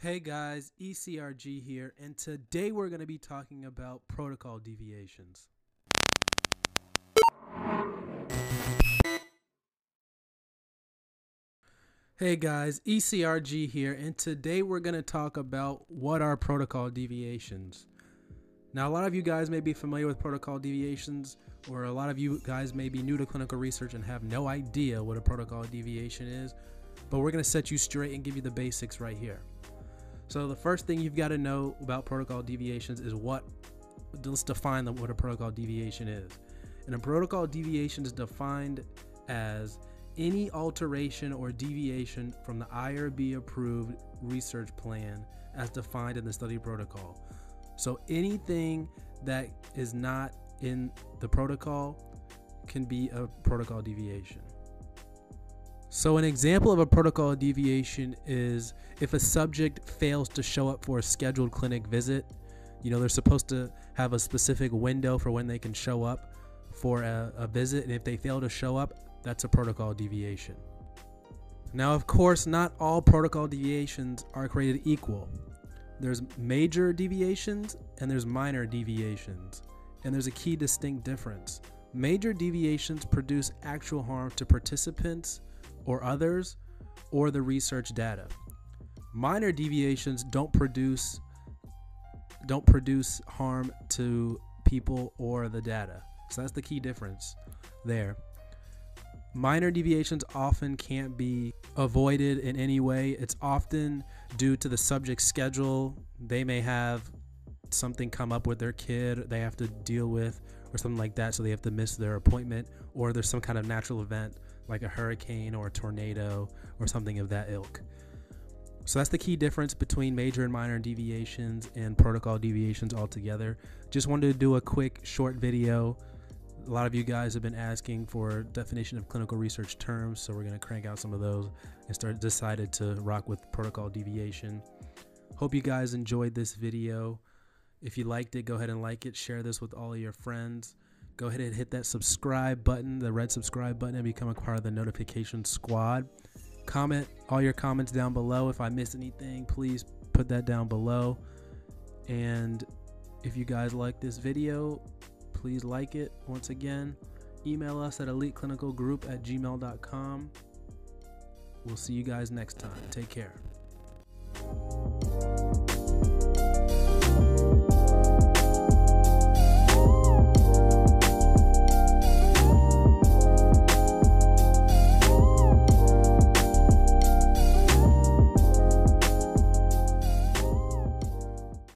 Hey guys, ECRG here, and today we're going to be talking about protocol deviations. Hey guys, ECRG here, and today we're going to talk about what are protocol deviations. Now, a lot of you guys may be familiar with protocol deviations, or a lot of you guys may be new to clinical research and have no idea what a protocol deviation is, but we're going to set you straight and give you the basics right here. So the first thing you've got to know about protocol deviations is what let's define the, what a protocol deviation is. And a protocol deviation is defined as any alteration or deviation from the IRB approved research plan as defined in the study protocol. So anything that is not in the protocol can be a protocol deviation. So, an example of a protocol deviation is if a subject fails to show up for a scheduled clinic visit. You know, they're supposed to have a specific window for when they can show up for a, a visit, and if they fail to show up, that's a protocol deviation. Now, of course, not all protocol deviations are created equal. There's major deviations and there's minor deviations, and there's a key distinct difference. Major deviations produce actual harm to participants or others or the research data. Minor deviations don't produce don't produce harm to people or the data. So that's the key difference there. Minor deviations often can't be avoided in any way. It's often due to the subject's schedule. They may have something come up with their kid they have to deal with or something like that, so they have to miss their appointment, or there's some kind of natural event like a hurricane or a tornado or something of that ilk. So that's the key difference between major and minor deviations and protocol deviations altogether. Just wanted to do a quick short video. A lot of you guys have been asking for definition of clinical research terms, so we're going to crank out some of those and start decided to rock with protocol deviation. Hope you guys enjoyed this video. If you liked it, go ahead and like it, share this with all of your friends go ahead and hit that subscribe button, the red subscribe button, and become a part of the notification squad. Comment all your comments down below. If I missed anything, please put that down below. And if you guys like this video, please like it. Once again, email us at eliteclinicalgroup at gmail.com. We'll see you guys next time. Take care.